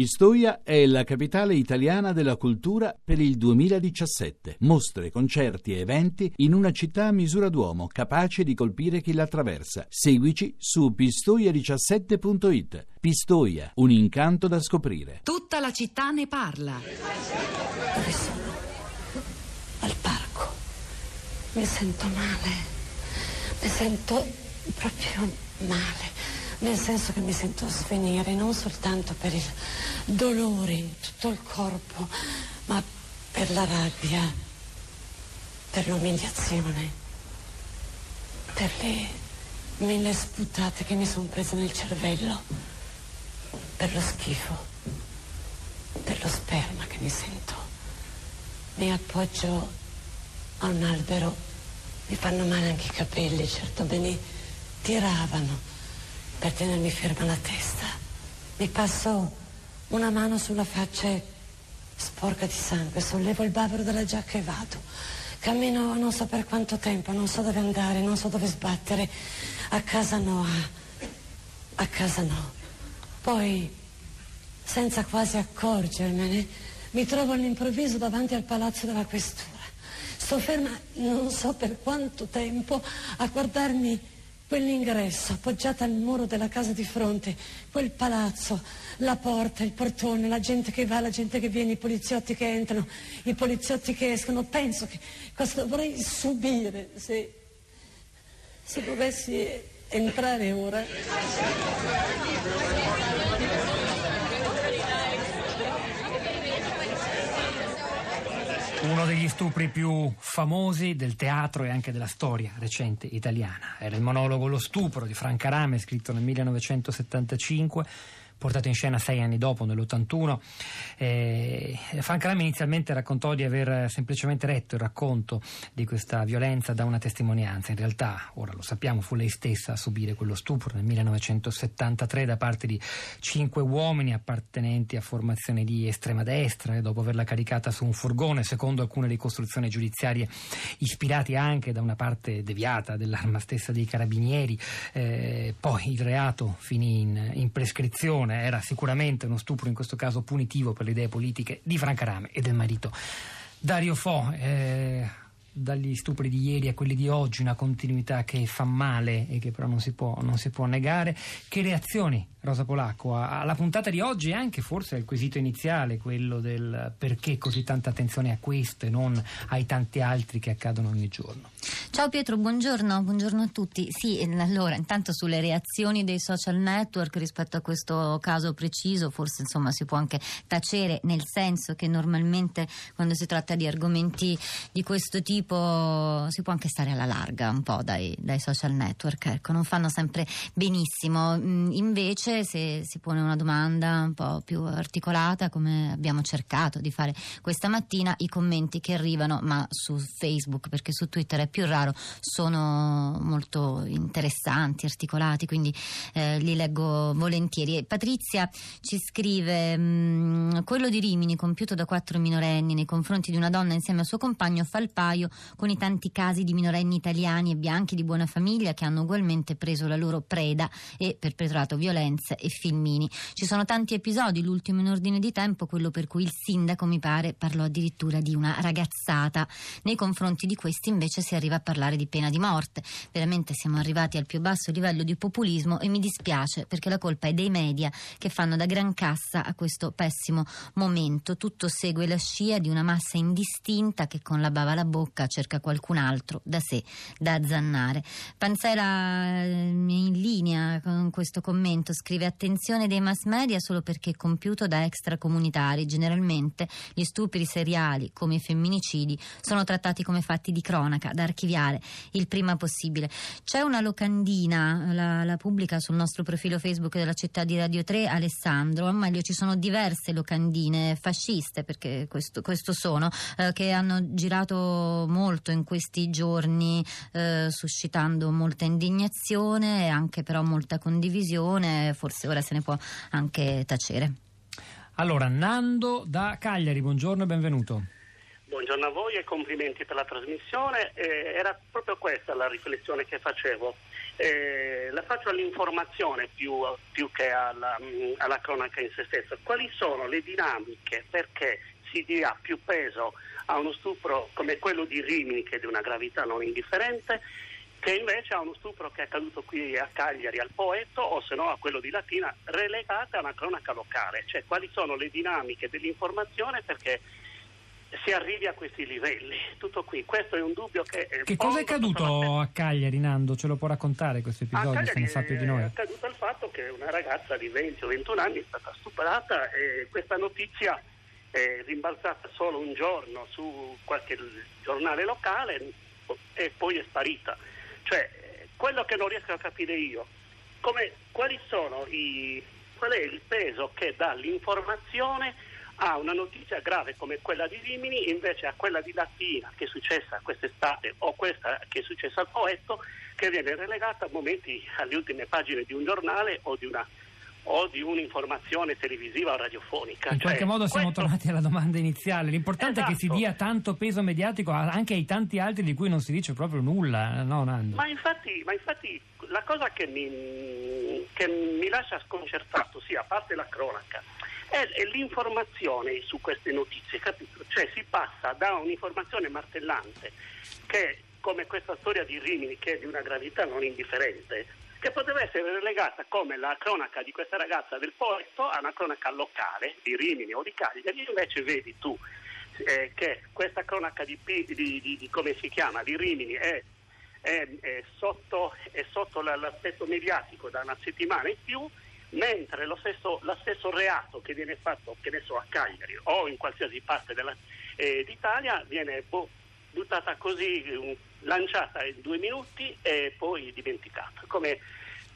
Pistoia è la capitale italiana della cultura per il 2017. Mostre, concerti e eventi in una città a misura d'uomo, capace di colpire chi la attraversa. Seguici su pistoia17.it. Pistoia, un incanto da scoprire. Tutta la città ne parla. Dove sono? Al parco. Mi sento male. Mi sento proprio male nel senso che mi sento svenire non soltanto per il dolore in tutto il corpo, ma per la rabbia, per l'umiliazione, per le mille sputate che mi sono prese nel cervello, per lo schifo, per lo sperma che mi sento. Mi appoggio a un albero, mi fanno male anche i capelli, certo me li tiravano per tenermi ferma la testa. Mi passo una mano sulla faccia sporca di sangue, sollevo il bavero della giacca e vado. Cammino non so per quanto tempo, non so dove andare, non so dove sbattere. A casa no, a, a casa no. Poi, senza quasi accorgermene, mi trovo all'improvviso davanti al palazzo della questura. Sto ferma non so per quanto tempo a guardarmi Quell'ingresso appoggiata al muro della casa di fronte, quel palazzo, la porta, il portone, la gente che va, la gente che viene, i poliziotti che entrano, i poliziotti che escono, penso che cosa dovrei subire se, se dovessi entrare ora. Uno degli stupri più famosi del teatro e anche della storia recente italiana. Era il monologo Lo stupro di Franca Rame, scritto nel 1975 portato in scena sei anni dopo, nell'81. Eh, Rame inizialmente raccontò di aver semplicemente letto il racconto di questa violenza da una testimonianza. In realtà, ora lo sappiamo, fu lei stessa a subire quello stupro nel 1973 da parte di cinque uomini appartenenti a formazioni di estrema destra e dopo averla caricata su un furgone, secondo alcune ricostruzioni giudiziarie ispirati anche da una parte deviata dell'arma stessa dei carabinieri. Eh, poi il reato finì in, in prescrizione violazione era sicuramente uno stupro, in questo caso punitivo per le idee politiche di Franca Rame e del marito Dario Fo. Eh, dagli stupri di ieri a quelli di oggi, una continuità che fa male e che però non si può, non si può negare. Che reazioni Rosa Polacco, alla puntata di oggi e anche forse al quesito iniziale, quello del perché così tanta attenzione a questo e non ai tanti altri che accadono ogni giorno. Ciao Pietro, buongiorno, buongiorno a tutti. Sì, allora, intanto sulle reazioni dei social network rispetto a questo caso preciso, forse insomma si può anche tacere, nel senso che normalmente quando si tratta di argomenti di questo tipo si può anche stare alla larga un po' dai, dai social network, ecco, non fanno sempre benissimo. Mm, invece invece se si pone una domanda un po' più articolata, come abbiamo cercato di fare questa mattina, i commenti che arrivano, ma su Facebook, perché su Twitter è più raro, sono molto interessanti, articolati, quindi eh, li leggo volentieri. E Patrizia ci scrive: mm, quello di Rimini, compiuto da quattro minorenni nei confronti di una donna insieme al suo compagno, fa il paio con i tanti casi di minorenni italiani e bianchi di buona famiglia che hanno ugualmente preso la loro preda e perpetrato violenza Lenz e Filmini. Ci sono tanti episodi, l'ultimo in ordine di tempo, quello per cui il sindaco, mi pare, parlò addirittura di una ragazzata. Nei confronti di questi invece si arriva a parlare di pena di morte. Veramente siamo arrivati al più basso livello di populismo e mi dispiace perché la colpa è dei media che fanno da gran cassa a questo pessimo momento. Tutto segue la scia di una massa indistinta che con la bava alla bocca cerca qualcun altro da sé da azzannare. Panzera eh, in linea con questo commento scrive attenzione dei mass media solo perché compiuto da extracomunitari. Generalmente gli stupri seriali, come i femminicidi, sono trattati come fatti di cronaca da archiviare il prima possibile. C'è una locandina, la, la pubblica sul nostro profilo Facebook della città di Radio 3, Alessandro, o meglio ci sono diverse locandine fasciste, perché questo, questo sono, eh, che hanno girato molto in questi giorni, eh, suscitando molta indignazione e anche però molta condivisione forse ora se ne può anche tacere. Allora, Nando da Cagliari, buongiorno e benvenuto. Buongiorno a voi e complimenti per la trasmissione. Eh, era proprio questa la riflessione che facevo. eh, la faccio all'informazione più, più che alla, alla, cronaca in se stessa. Quali sono le dinamiche perché si dia più peso a uno stupro come quello di Rimini, che è di una gravità non indifferente, che invece a uno stupro che è accaduto qui a Cagliari al Poeto o se no a quello di Latina relegate a una cronaca locale, cioè quali sono le dinamiche dell'informazione perché si arrivi a questi livelli. Tutto qui, questo è un dubbio che... Che cosa è accaduto a Cagliari, Nando? Ce lo può raccontare questo episodio, se ne sa più di noi? È accaduto il fatto che una ragazza di 20 o 21 anni è stata stuprata e questa notizia è rimbalzata solo un giorno su qualche giornale locale e poi è sparita. Cioè, quello che non riesco a capire io, come, i, qual è il peso che dà l'informazione a una notizia grave come quella di Rimini invece a quella di Latina che è successa quest'estate o questa che è successa al Poetto che viene relegata a momenti alle ultime pagine di un giornale o di una o di un'informazione televisiva o radiofonica. In cioè, qualche modo siamo questo... tornati alla domanda iniziale. L'importante esatto. è che si esatto. dia tanto peso mediatico anche ai tanti altri di cui non si dice proprio nulla, no Nando? Ma infatti, ma infatti la cosa che mi, che mi lascia sconcertato, sì, a parte la cronaca, è, è l'informazione su queste notizie, capito? Cioè si passa da un'informazione martellante che come questa storia di Rimini che è di una gravità non indifferente, che poteva essere relegata come la cronaca di questa ragazza del Porto a una cronaca locale di Rimini o di Cagliari, invece vedi tu eh, che questa cronaca di, di, di, di, come si chiama, di Rimini è, è, è sotto, è sotto l'aspetto mediatico da una settimana in più mentre lo stesso, lo stesso, reato che viene fatto, che ne so, a Cagliari o in qualsiasi parte della, eh, d'Italia viene boh, buttata così, lanciata in due minuti e poi dimenticata, come,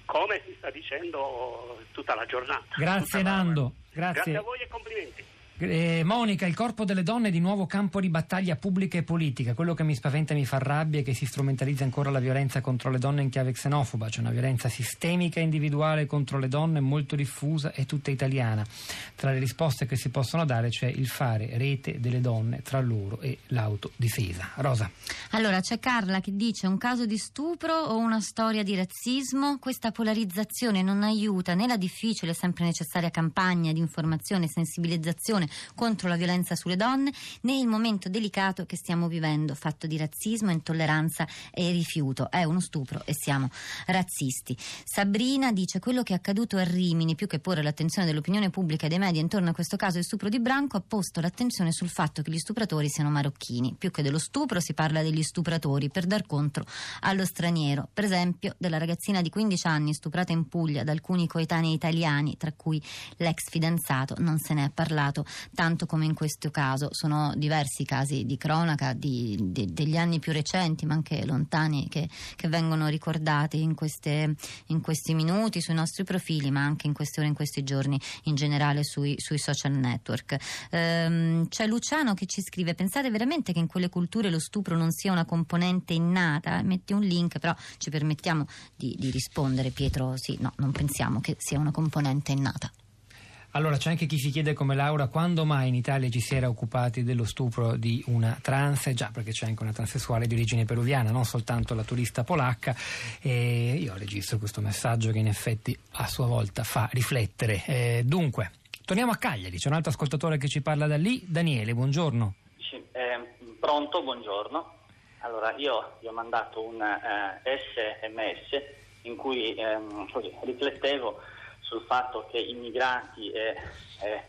come si sta dicendo tutta la giornata. Grazie Nando. Grazie. Grazie a voi e complimenti. Eh, Monica, il corpo delle donne è di nuovo campo di battaglia pubblica e politica. Quello che mi spaventa e mi fa rabbia è che si strumentalizza ancora la violenza contro le donne in chiave xenofoba, cioè una violenza sistemica e individuale contro le donne molto diffusa e tutta italiana. Tra le risposte che si possono dare c'è il fare rete delle donne tra loro e l'autodifesa. Rosa. Allora, c'è Carla che dice un caso di stupro o una storia di razzismo? Questa polarizzazione non aiuta né la difficile, sempre necessaria campagna di informazione e sensibilizzazione discussione contro la violenza sulle donne né il momento delicato che stiamo vivendo, fatto di razzismo, intolleranza e rifiuto. È uno stupro e siamo razzisti. Sabrina dice quello che è accaduto a Rimini, più che porre l'attenzione dell'opinione pubblica e dei media intorno a questo caso di stupro di Branco, ha posto l'attenzione sul fatto che gli stupratori siano marocchini. Più che dello stupro si parla degli stupratori per dar contro allo straniero. Per esempio della ragazzina di 15 anni stuprata in Puglia da alcuni coetanei italiani, tra cui l'ex fidanzato, non se ne è parlato tanto come in questo caso. Sono diversi casi di cronaca di, di, degli anni più recenti, ma anche lontani, che, che vengono ricordati in, queste, in, questi minuti sui nostri profili, ma anche in queste ore, in questi giorni, in generale sui, sui social network. Ehm, c'è Luciano che ci scrive: Pensate veramente che in quelle culture lo stupro non sia una componente innata? Metti un link, però ci permettiamo di, di rispondere, Pietro. Sì, no, non pensiamo che sia una componente innata. Allora c'è anche chi si chiede come Laura quando mai in Italia ci si era occupati dello stupro di una trans, già perché c'è anche una transessuale di origine peruviana, non soltanto la turista polacca e io registro questo messaggio che in effetti a sua volta fa riflettere. Eh, dunque, torniamo a Cagliari, c'è un altro ascoltatore che ci parla da lì, Daniele, buongiorno. Eh, pronto, buongiorno. Allora io vi ho mandato un eh, sms in cui ehm, riflettevo sul fatto che immigrati e, e,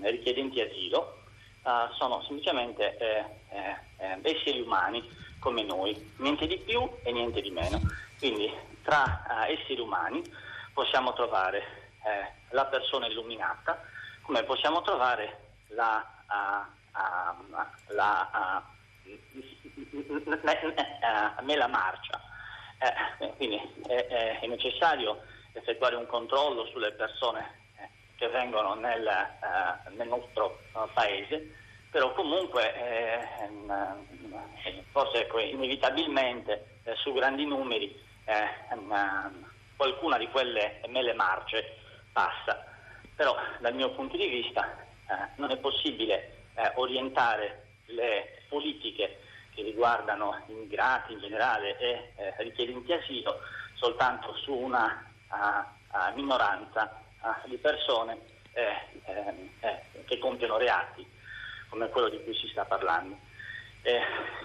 e richiedenti asilo uh, sono semplicemente eh, eh, eh, esseri umani come noi, niente di più e niente di meno. Quindi tra esseri umani possiamo trovare la persona illuminata, come possiamo trovare la, uh, la mela marcia. quindi è, è necessario effettuare un controllo sulle persone eh, che vengono nel, eh, nel nostro uh, paese, però comunque eh, eh forse ecco, inevitabilmente eh, su grandi numeri qualcuna di quelle mele marce passa, però dal mio punto di vista non è possibile orientare le politiche che riguardano immigrati in generale e richiedenti asilo soltanto su una uh, uh, minoranza uh, di persone eh, ehm, eh, che compiono reati come quello di cui si sta parlando.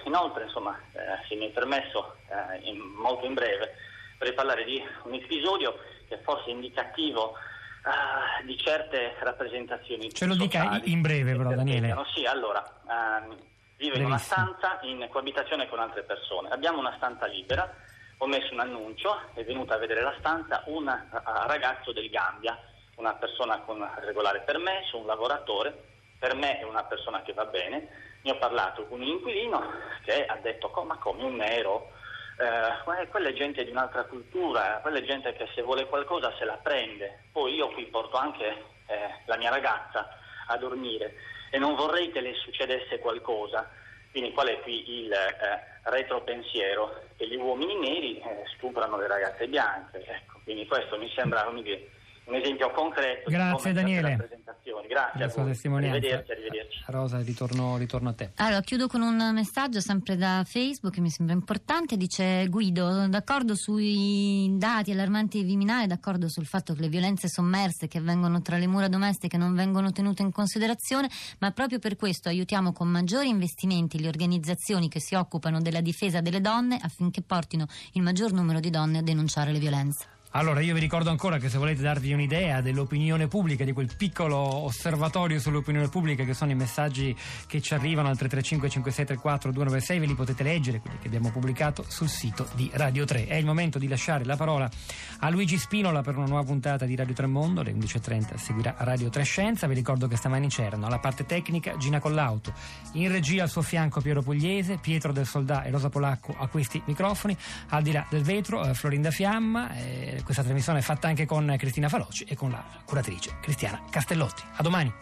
Inoltre, insomma, eh, se mi è permesso, eh, in, molto in breve, vorrei parlare di un episodio che forse è indicativo uh, di certe rappresentazioni. Ce lo dica in breve, però, Daniele. Sì, allora, uh, vive in una stanza in coabitazione con altre persone. Abbiamo una stanza libera, ho messo un annuncio, è venuta a vedere la stanza un uh, ragazzo del Gambia, una persona con regolare permesso, un lavoratore per me è una persona che va bene, ne ho parlato con un inquilino che ha detto ma come un nero, eh, quella è gente di un'altra cultura, quella è gente che se vuole qualcosa se la prende, poi io qui porto anche eh, la mia ragazza a dormire e non vorrei che le succedesse qualcosa, quindi qual è qui il eh, retropensiero? Che gli uomini neri eh, stuprano le ragazze bianche, ecco, quindi questo mi sembra come dire, un esempio concreto Grazie Daniele. Grazie la sua testimonianza. Arrivederci, arrivederci. Rosa, ritorno, ritorno, a te. Allora, chiudo con un messaggio sempre da Facebook che mi sembra importante. Dice Guido, d'accordo sui dati allarmanti di Viminale, d'accordo sul fatto che le violenze sommerse che avvengono tra le mura domestiche non vengono tenute in considerazione, ma proprio per questo aiutiamo con maggiori investimenti le organizzazioni che si occupano della difesa delle donne affinché portino il maggior numero di donne a denunciare le violenze. Allora, io vi ricordo ancora che se volete darvi un'idea dell'opinione pubblica, di quel piccolo osservatorio sull'opinione pubblica che sono i messaggi che ci arrivano al 335 5634 296, ve li potete leggere, quelli che abbiamo pubblicato sul sito di Radio 3. È il momento di lasciare la parola a Luigi Spinola per una nuova puntata di Radio 3 Mondo, alle 11.30 seguirà Radio 3 Scienza, vi ricordo che stamani c'erano alla parte tecnica Gina Collauto, in regia al suo fianco Piero Pugliese, Pietro del Soldà e Rosa Polacco a questi microfoni, al di là del vetro eh, Florinda Fiamma. Questa trasmissione è fatta anche con Cristina Faloci e con la curatrice Cristiana Castellotti. A domani.